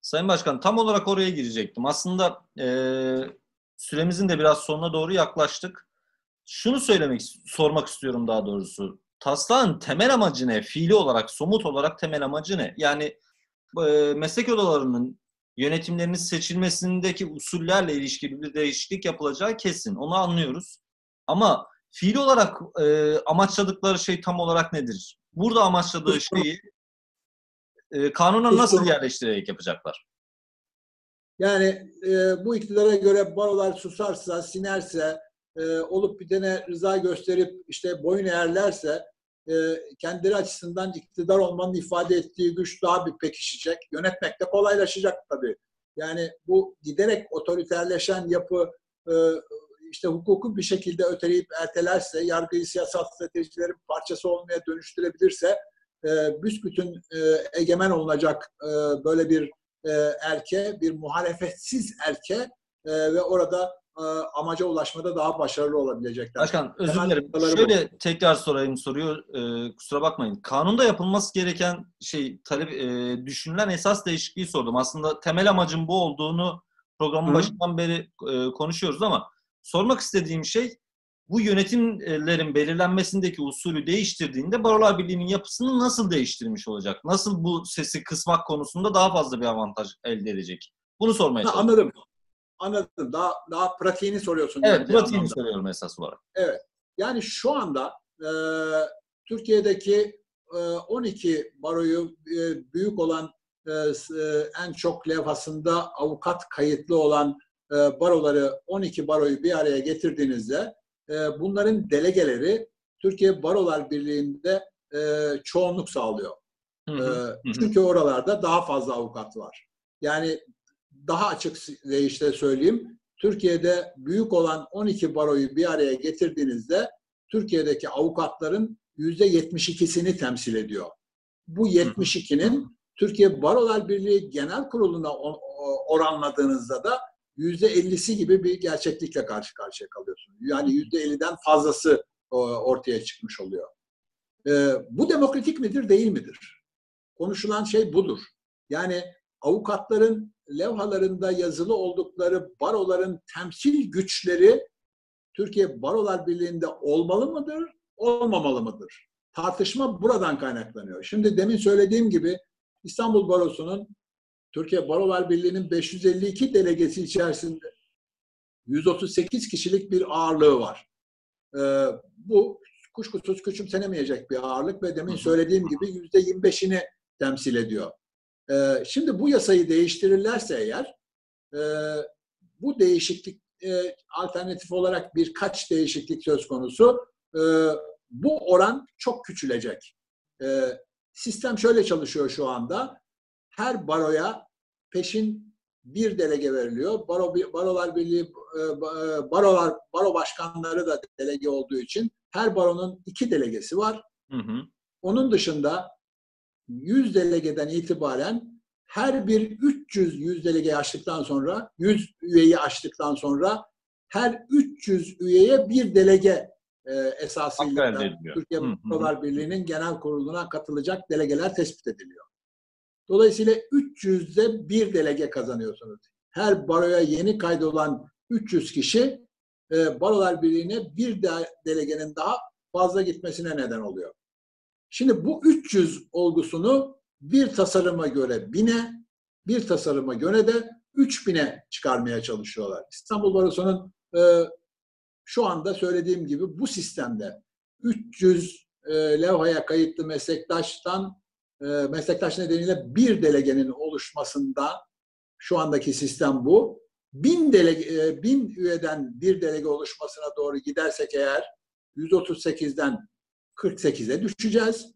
Speaker 1: Sayın Başkan tam olarak oraya girecektim. Aslında e, süremizin de biraz sonuna doğru yaklaştık. Şunu söylemek, sormak istiyorum daha doğrusu. Taslağın temel amacı ne? Fiili olarak, somut olarak temel amacı ne? Yani e, meslek odalarının yönetimlerinin seçilmesindeki usullerle ilişkili bir değişiklik yapılacağı kesin. Onu anlıyoruz. Ama fiili olarak e, amaçladıkları şey tam olarak nedir? Burada amaçladığı şeyi e, kanuna nasıl yerleştirerek yapacaklar?
Speaker 2: Yani e, bu iktidara göre barolar susarsa, sinerse, e, olup bitene rıza gösterip işte boyun eğerlerse e, kendileri açısından iktidar olmanın ifade ettiği güç daha bir pekişecek. Yönetmek de kolaylaşacak tabii. Yani bu giderek otoriterleşen yapı e, işte hukuku bir şekilde öteleyip ertelerse, yargıyı siyasal stratejilerin parçası olmaya dönüştürebilirse e, büsbütün e, egemen olunacak e, böyle bir e, erke, bir muhalefetsiz erke e, ve orada e, amaca ulaşmada daha başarılı olabilecekler.
Speaker 1: Başkan özür dilerim. Şöyle bu. tekrar sorayım soruyor. E, kusura bakmayın. Kanunda yapılması gereken şey talep e, düşünülen esas değişikliği sordum. Aslında temel amacın bu olduğunu programın Hı. başından beri e, konuşuyoruz ama sormak istediğim şey bu yönetimlerin belirlenmesindeki usulü değiştirdiğinde Barolar Birliği'nin yapısını nasıl değiştirmiş olacak? Nasıl bu sesi kısmak konusunda daha fazla bir avantaj elde edecek? Bunu sormaya çalışıyorum.
Speaker 2: Anladım. Anladım. Daha daha pratiğini soruyorsun.
Speaker 1: Evet, pratiğini anlamda. soruyorum esas olarak.
Speaker 2: Evet. Yani şu anda e, Türkiye'deki e, 12 baroyu e, büyük olan e, e, en çok levhasında avukat kayıtlı olan e, baroları 12 baroyu bir araya getirdiğinizde e, bunların delegeleri Türkiye Barolar Birliği'nde e, çoğunluk sağlıyor. Hı hı, e, çünkü oralarda daha fazla avukat var. Yani daha açık deyişle söyleyeyim. Türkiye'de büyük olan 12 baroyu bir araya getirdiğinizde Türkiye'deki avukatların yüzde 72'sini temsil ediyor. Bu 72'nin Türkiye Barolar Birliği Genel Kurulu'na oranladığınızda da yüzde ellisi gibi bir gerçeklikle karşı karşıya kalıyorsun. Yani yüzde elliden fazlası ortaya çıkmış oluyor. Ee, bu demokratik midir, değil midir? Konuşulan şey budur. Yani avukatların levhalarında yazılı oldukları baroların temsil güçleri Türkiye Barolar Birliği'nde olmalı mıdır, olmamalı mıdır? Tartışma buradan kaynaklanıyor. Şimdi demin söylediğim gibi İstanbul Barosu'nun Türkiye Barolar Birliği'nin 552 delegesi içerisinde 138 kişilik bir ağırlığı var. Ee, bu kuşkusuz küçümsenemeyecek bir ağırlık ve demin söylediğim gibi yüzde 25'ini temsil ediyor. Ee, şimdi bu yasayı değiştirirlerse eğer e, bu değişiklik e, alternatif olarak birkaç değişiklik söz konusu. E, bu oran çok küçülecek. E, sistem şöyle çalışıyor şu anda her baroya peşin bir delege veriliyor. Baro, barolar Birliği e, e, barolar baro başkanları da delege olduğu için her baronun iki delegesi var. Hı hı. Onun dışında 100 delegeden itibaren her bir 300 100 delege açtıktan sonra 100 üyeyi açtıktan sonra her 300 üyeye bir delege e, esasıyla Türkiye Barolar Birliği'nin genel kuruluna katılacak delegeler tespit ediliyor. Dolayısıyla 300'de bir delege kazanıyorsunuz. Her baroya yeni kaydolan 300 kişi e, Barolar Birliği'ne bir de, delegenin daha fazla gitmesine neden oluyor. Şimdi bu 300 olgusunu bir tasarıma göre 1000'e, bir tasarıma göre de 3000'e çıkarmaya çalışıyorlar. İstanbul Barosu'nun e, şu anda söylediğim gibi bu sistemde 300 e, levhaya kayıtlı meslektaştan meslektaş nedeniyle bir delegenin oluşmasında şu andaki sistem bu. Bin, delege, e, bin üyeden bir delege oluşmasına doğru gidersek eğer 138'den 48'e düşeceğiz.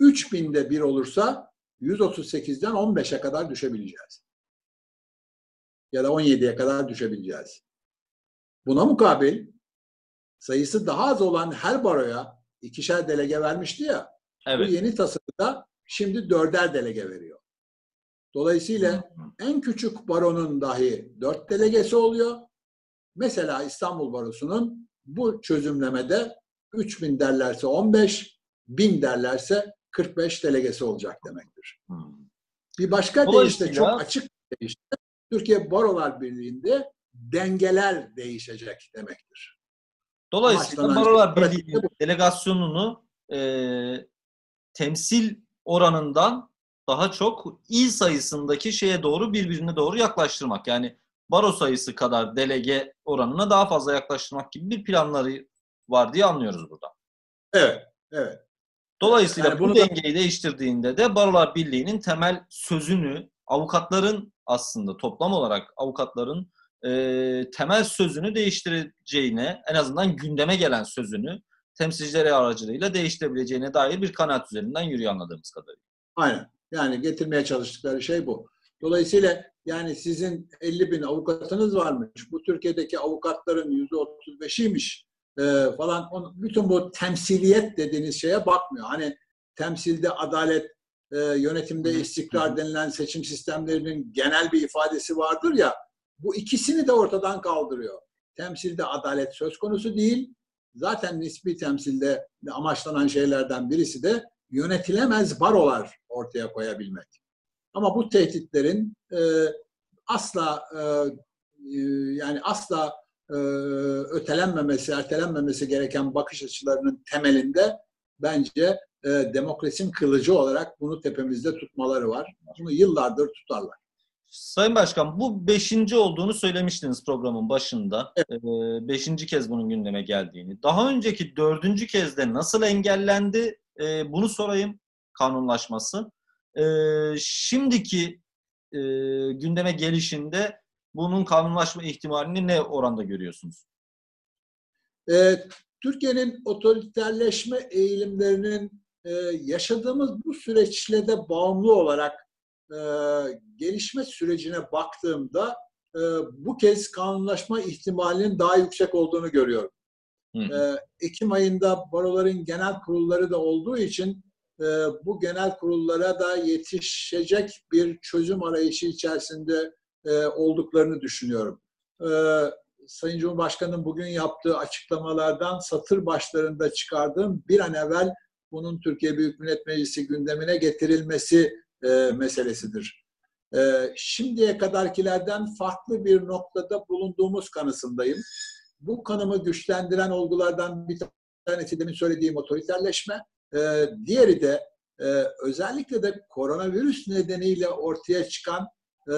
Speaker 2: 3000'de bir olursa 138'den 15'e kadar düşebileceğiz. Ya da 17'ye kadar düşebileceğiz. Buna mukabil sayısı daha az olan her baroya ikişer delege vermişti ya. Evet. Bu yeni tasarıda şimdi dörder delege veriyor. Dolayısıyla en küçük baronun dahi dört delegesi oluyor. Mesela İstanbul Barosu'nun bu çözümlemede 3000 derlerse 15, 1000 derlerse 45 delegesi olacak demektir. Bir başka deyişle çok açık bir deyişle Türkiye Barolar Birliği'nde dengeler değişecek demektir.
Speaker 1: Dolayısıyla Barolar Birliği delegasyonunu e, temsil oranından daha çok il sayısındaki şeye doğru birbirine doğru yaklaştırmak. Yani baro sayısı kadar delege oranına daha fazla yaklaştırmak gibi bir planları var diye anlıyoruz burada.
Speaker 2: Evet, evet.
Speaker 1: Dolayısıyla yani bu dengeyi da... değiştirdiğinde de Barolar Birliği'nin temel sözünü, avukatların aslında toplam olarak avukatların e, temel sözünü değiştireceğine, en azından gündeme gelen sözünü temsilcileri aracılığıyla değiştirebileceğine dair bir kanaat üzerinden yürüyor anladığımız kadarıyla.
Speaker 2: Aynen. Yani getirmeye çalıştıkları şey bu. Dolayısıyla yani sizin 50 bin avukatınız varmış. Bu Türkiye'deki avukatların %35'iymiş e, falan. Bütün bu temsiliyet dediğiniz şeye bakmıyor. Hani temsilde adalet, e, yönetimde istikrar denilen seçim sistemlerinin genel bir ifadesi vardır ya. Bu ikisini de ortadan kaldırıyor. Temsilde adalet söz konusu değil. Zaten nispi temsilde amaçlanan şeylerden birisi de yönetilemez barolar ortaya koyabilmek. Ama bu tehditlerin e, asla e, e, yani asla e, ötelenmemesi, ertelenmemesi gereken bakış açılarının temelinde bence e, demokrasinin kılıcı olarak bunu tepemizde tutmaları var. Bunu yıllardır tutarlar.
Speaker 1: Sayın Başkan bu beşinci olduğunu söylemiştiniz programın başında. Evet. Ee, beşinci kez bunun gündeme geldiğini. Daha önceki dördüncü kezde nasıl engellendi? Ee, bunu sorayım kanunlaşması. Ee, şimdiki e, gündeme gelişinde bunun kanunlaşma ihtimalini ne oranda görüyorsunuz?
Speaker 2: Ee, Türkiye'nin otoriterleşme eğilimlerinin e, yaşadığımız bu süreçle de bağımlı olarak e, gelişme sürecine baktığımda e, bu kez kanunlaşma ihtimalinin daha yüksek olduğunu görüyorum. Hı hı. E, Ekim ayında baroların genel kurulları da olduğu için e, bu genel kurullara da yetişecek bir çözüm arayışı içerisinde e, olduklarını düşünüyorum. E, Sayın Cumhurbaşkanı'nın bugün yaptığı açıklamalardan satır başlarında çıkardığım bir an evvel bunun Türkiye Büyük Millet Meclisi gündemine getirilmesi e, meselesidir. E, şimdiye kadarkilerden farklı bir noktada bulunduğumuz kanısındayım. Bu kanımı güçlendiren olgulardan bir tanesi demin söylediğim otoriterleşme. E, diğeri de e, özellikle de koronavirüs nedeniyle ortaya çıkan e,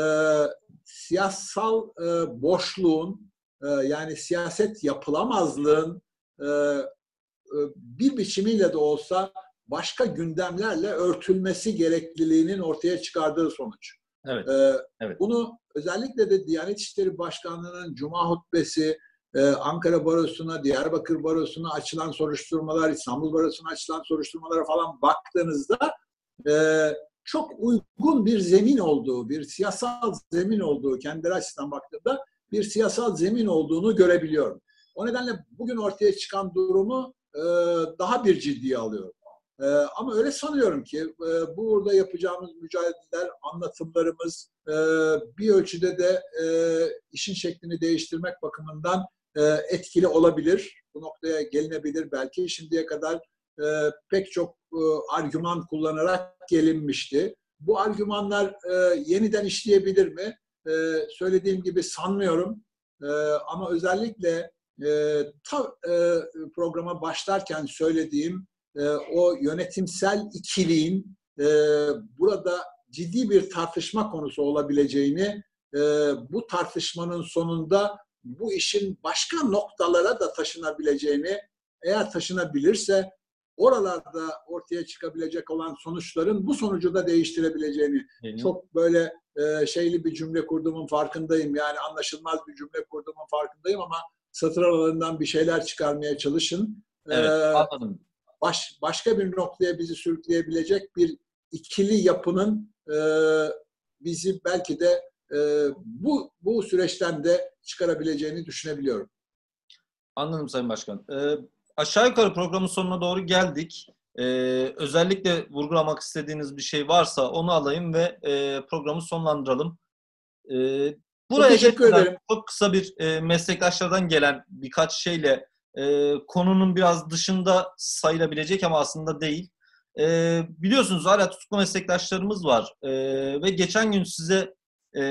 Speaker 2: siyasal e, boşluğun e, yani siyaset yapılamazlığın e, e, bir biçimiyle de olsa başka gündemlerle örtülmesi gerekliliğinin ortaya çıkardığı sonuç. Evet. Ee, evet. Bunu özellikle de Diyanet İşleri Başkanlığı'nın Cuma hutbesi, e, Ankara Barosu'na, Diyarbakır Barosu'na açılan soruşturmalar, İstanbul Barosu'na açılan soruşturmalara falan baktığınızda e, çok uygun bir zemin olduğu, bir siyasal zemin olduğu, kendileri açısından baktığımda bir siyasal zemin olduğunu görebiliyorum. O nedenle bugün ortaya çıkan durumu e, daha bir ciddiye alıyorum. E, ama öyle sanıyorum ki e, burada yapacağımız mücadeleler, anlatımlarımız e, bir ölçüde de e, işin şeklini değiştirmek bakımından e, etkili olabilir. Bu noktaya gelinebilir belki. Şimdiye kadar e, pek çok e, argüman kullanarak gelinmişti. Bu argümanlar e, yeniden işleyebilir mi? E, söylediğim gibi sanmıyorum. E, ama özellikle e, ta e, programa başlarken söylediğim e, o yönetimsel ikiliğin e, burada ciddi bir tartışma konusu olabileceğini, e, bu tartışmanın sonunda bu işin başka noktalara da taşınabileceğini, eğer taşınabilirse oralarda ortaya çıkabilecek olan sonuçların bu sonucu da değiştirebileceğini Benim. çok böyle e, şeyli bir cümle kurduğumun farkındayım. Yani anlaşılmaz bir cümle kurduğumun farkındayım ama satır aralarından bir şeyler çıkarmaya çalışın.
Speaker 1: Evet, ee, anladım
Speaker 2: baş, başka bir noktaya bizi sürükleyebilecek bir ikili yapının e, bizi belki de e, bu bu süreçten de çıkarabileceğini düşünebiliyorum.
Speaker 1: Anladım Sayın Başkan. Ee, aşağı yukarı programın sonuna doğru geldik. e, özellikle vurgulamak istediğiniz bir şey varsa onu alayım ve e, programı sonlandıralım. E, buraya
Speaker 2: çok teşekkür ederim.
Speaker 1: Çok kısa bir e, meslektaşlardan gelen birkaç şeyle e, konunun biraz dışında sayılabilecek ama aslında değil. E, biliyorsunuz hala tutuklu meslektaşlarımız var e, ve geçen gün size e,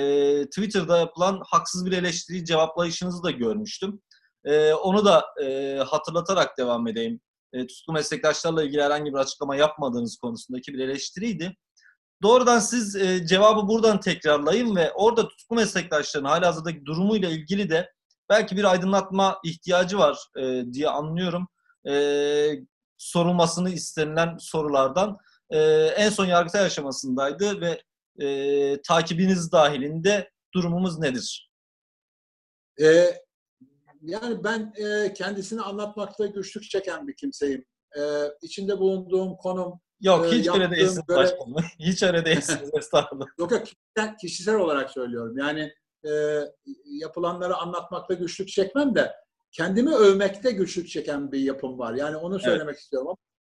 Speaker 1: Twitter'da yapılan haksız bir eleştiri cevaplayışınızı da görmüştüm. E, onu da e, hatırlatarak devam edeyim. E, tutuklu meslektaşlarla ilgili herhangi bir açıklama yapmadığınız konusundaki bir eleştiriydi. Doğrudan siz e, cevabı buradan tekrarlayın ve orada tutuklu meslektaşların halihazırdaki durumuyla ilgili de belki bir aydınlatma ihtiyacı var e, diye anlıyorum. E, sorulmasını istenilen sorulardan. E, en son yargıtay aşamasındaydı ve e, takibiniz dahilinde durumumuz nedir?
Speaker 2: E, yani ben e, kendisini anlatmakta güçlük çeken bir kimseyim. E, içinde bulunduğum konum,
Speaker 1: Yok e, hiç öyle değilsiniz göre... başkanım. Hiç öyle değilsiniz estağfurullah.
Speaker 2: Yok yok kişisel, kişisel olarak söylüyorum. Yani e, yapılanları anlatmakta güçlük çekmem de kendimi övmekte güçlük çeken bir yapım var. Yani onu söylemek evet. istiyorum. Ama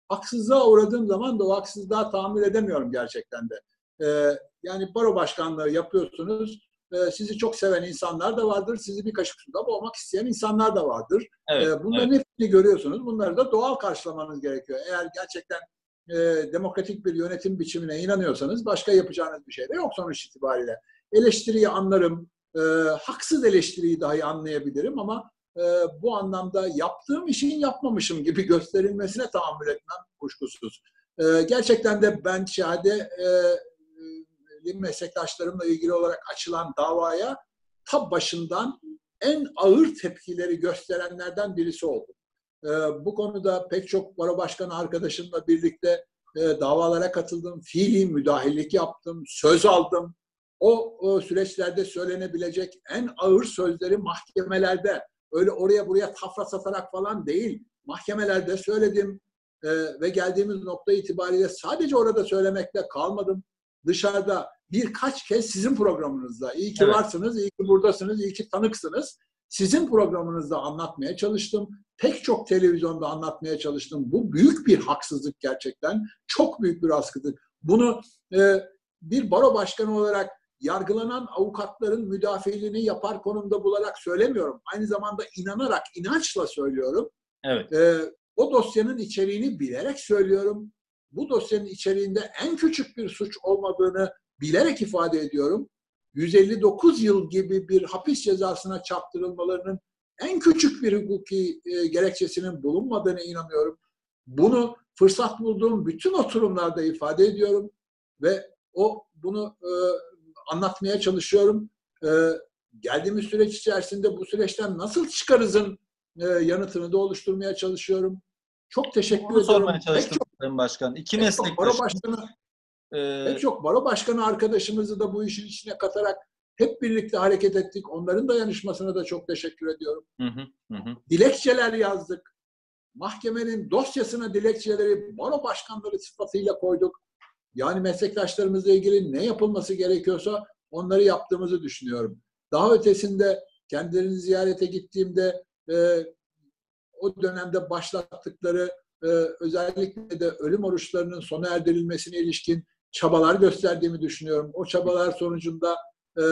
Speaker 2: haksızlığa uğradığım zaman da o haksızlığa tahammül edemiyorum gerçekten de. E, yani baro başkanlığı yapıyorsunuz. E, sizi çok seven insanlar da vardır. Sizi bir kaşık suda boğmak isteyen insanlar da vardır. Evet, e, bunların evet. hepsini görüyorsunuz. Bunları da doğal karşılamanız gerekiyor. Eğer gerçekten e, demokratik bir yönetim biçimine inanıyorsanız başka yapacağınız bir şey de yok sonuç itibariyle. Eleştiriyi anlarım, e, haksız eleştiriyi dahi anlayabilirim ama e, bu anlamda yaptığım işin yapmamışım gibi gösterilmesine tahammül etmem kuşkusuz. E, gerçekten de ben şahade e, meslektaşlarımla ilgili olarak açılan davaya tab başından en ağır tepkileri gösterenlerden birisi oldum. E, bu konuda pek çok baro başkanı arkadaşımla birlikte e, davalara katıldım, fiili müdahillik yaptım, söz aldım. O, o süreçlerde söylenebilecek en ağır sözleri mahkemelerde, öyle oraya buraya tafra satarak falan değil, mahkemelerde söyledim e, ve geldiğimiz nokta itibariyle sadece orada söylemekle kalmadım. Dışarıda birkaç kez sizin programınızda, iyi ki evet. varsınız, iyi ki buradasınız, iyi ki tanıksınız. Sizin programınızda anlatmaya çalıştım. Pek çok televizyonda anlatmaya çalıştım. Bu büyük bir haksızlık gerçekten. Çok büyük bir askıdır. Bunu e, bir baro başkanı olarak yargılanan avukatların müdafiliğini yapar konumda bularak söylemiyorum. Aynı zamanda inanarak, inançla söylüyorum. Evet. E, o dosyanın içeriğini bilerek söylüyorum. Bu dosyanın içeriğinde en küçük bir suç olmadığını bilerek ifade ediyorum. 159 yıl gibi bir hapis cezasına çarptırılmalarının en küçük bir hukuki e, gerekçesinin bulunmadığını inanıyorum. Bunu fırsat bulduğum bütün oturumlarda ifade ediyorum ve o bunu e, anlatmaya çalışıyorum. E, geldiğimiz süreç içerisinde bu süreçten nasıl çıkarızın e, yanıtını da oluşturmaya çalışıyorum. Çok teşekkür Bunu ediyorum.
Speaker 1: sormaya çalıştım çok, Sayın Başkan. İki meslektaş.
Speaker 2: Başkanı, ee, Pek çok baro başkanı arkadaşımızı da bu işin içine katarak hep birlikte hareket ettik. Onların dayanışmasına da çok teşekkür ediyorum. Hı hı, hı. Dilekçeler yazdık. Mahkemenin dosyasına dilekçeleri baro başkanları sıfatıyla koyduk. Yani meslektaşlarımızla ilgili ne yapılması gerekiyorsa onları yaptığımızı düşünüyorum. Daha ötesinde kendilerini ziyarete gittiğimde e, o dönemde başlattıkları e, özellikle de ölüm oruçlarının sona erdirilmesine ilişkin çabalar gösterdiğimi düşünüyorum. O çabalar sonucunda e,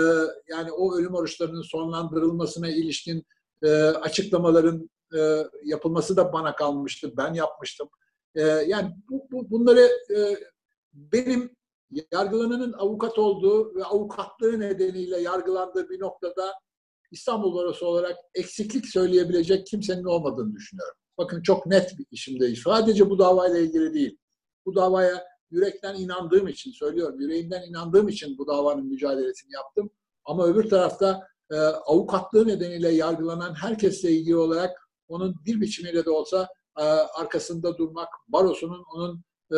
Speaker 2: yani o ölüm oruçlarının sonlandırılmasına ilişkin e, açıklamaların e, yapılması da bana kalmıştı. Ben yapmıştım. E, yani bu, bu, bunları e, benim yargılananın avukat olduğu ve avukatlığı nedeniyle yargılandığı bir noktada İstanbul Barosu olarak eksiklik söyleyebilecek kimsenin olmadığını düşünüyorum. Bakın çok net bir işimdeyiz. Sadece bu davayla ilgili değil. Bu davaya yürekten inandığım için söylüyorum. Yüreğimden inandığım için bu davanın mücadelesini yaptım. Ama öbür tarafta e, avukatlığı nedeniyle yargılanan herkesle ilgili olarak onun bir biçimiyle de olsa e, arkasında durmak, barosunun onun e,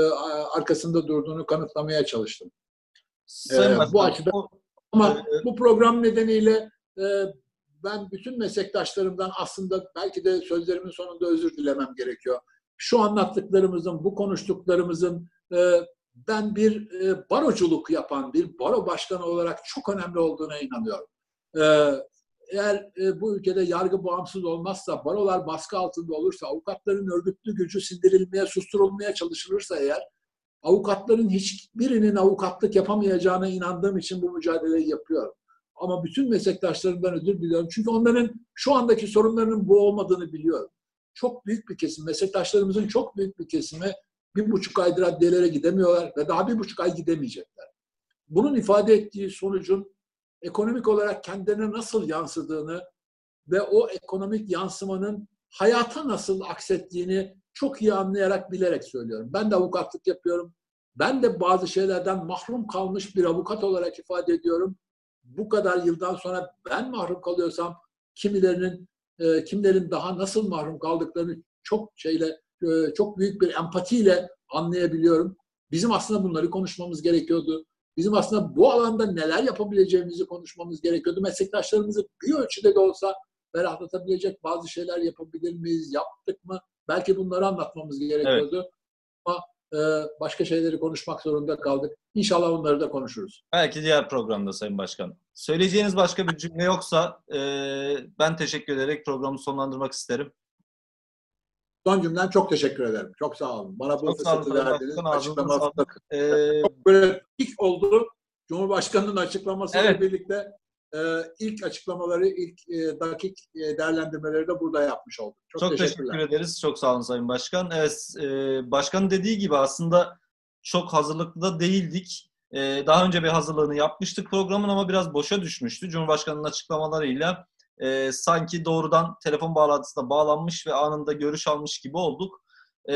Speaker 2: arkasında durduğunu kanıtlamaya çalıştım. e, bu açıdan ama e, bu program nedeniyle e, ben bütün meslektaşlarımdan aslında belki de sözlerimin sonunda özür dilemem gerekiyor. Şu anlattıklarımızın, bu konuştuklarımızın e, ben bir e, baroculuk yapan bir baro başkanı olarak çok önemli olduğuna inanıyorum. E, eğer e, bu ülkede yargı bağımsız olmazsa, barolar baskı altında olursa, avukatların örgütlü gücü sindirilmeye, susturulmaya çalışılırsa eğer, avukatların hiçbirinin avukatlık yapamayacağına inandığım için bu mücadeleyi yapıyorum. Ama bütün meslektaşlarımdan özür diliyorum. Çünkü onların şu andaki sorunlarının bu olmadığını biliyorum. Çok büyük bir kesim, meslektaşlarımızın çok büyük bir kesimi bir buçuk aydır adliyelere gidemiyorlar ve daha bir buçuk ay gidemeyecekler. Bunun ifade ettiği sonucun ekonomik olarak kendine nasıl yansıdığını ve o ekonomik yansımanın hayata nasıl aksettiğini çok iyi anlayarak, bilerek söylüyorum. Ben de avukatlık yapıyorum. Ben de bazı şeylerden mahrum kalmış bir avukat olarak ifade ediyorum. Bu kadar yıldan sonra ben mahrum kalıyorsam kimilerinin e, kimlerin daha nasıl mahrum kaldıklarını çok şeyle e, çok büyük bir empatiyle anlayabiliyorum. Bizim aslında bunları konuşmamız gerekiyordu. Bizim aslında bu alanda neler yapabileceğimizi konuşmamız gerekiyordu. Meslektaşlarımızı bir ölçüde de olsa ferahlatabilecek bazı şeyler yapabilir miyiz, yaptık mı? Belki bunları anlatmamız gerekiyordu. Evet. Ama e, başka şeyleri konuşmak zorunda kaldık. İnşallah onları da konuşuruz.
Speaker 1: Belki diğer programda Sayın Başkan. Söyleyeceğiniz başka bir cümle yoksa e, ben teşekkür ederek programı sonlandırmak isterim.
Speaker 2: Son cümlem çok teşekkür ederim. Çok sağ olun. Bana bu fırsatı verdiniz. Açıklaması
Speaker 1: ee,
Speaker 2: böyle ilk oldu. Cumhurbaşkanı'nın açıklamasıyla evet. birlikte e, ilk açıklamaları, ilk e, dakik e, değerlendirmeleri de burada yapmış olduk.
Speaker 1: Çok, çok teşekkür ederiz. Çok sağ olun Sayın Başkan. Evet, e, Başkanın dediği gibi aslında çok hazırlıklı da değildik. E, daha önce bir hazırlığını yapmıştık programın ama biraz boşa düşmüştü. Cumhurbaşkanı'nın açıklamalarıyla e, sanki doğrudan telefon bağlantısına bağlanmış ve anında görüş almış gibi olduk. E,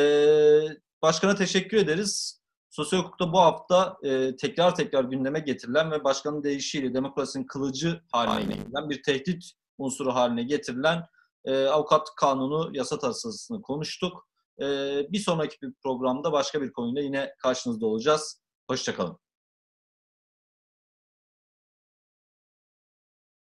Speaker 1: başkana teşekkür ederiz. Sosyal hukukta bu hafta e, tekrar tekrar gündeme getirilen ve başkanın değişiyle demokrasinin kılıcı haline getirilen bir tehdit unsuru haline getirilen e, avukat kanunu yasa tasarısını konuştuk. E, bir sonraki bir programda başka bir konuyla yine karşınızda olacağız. Hoşçakalın.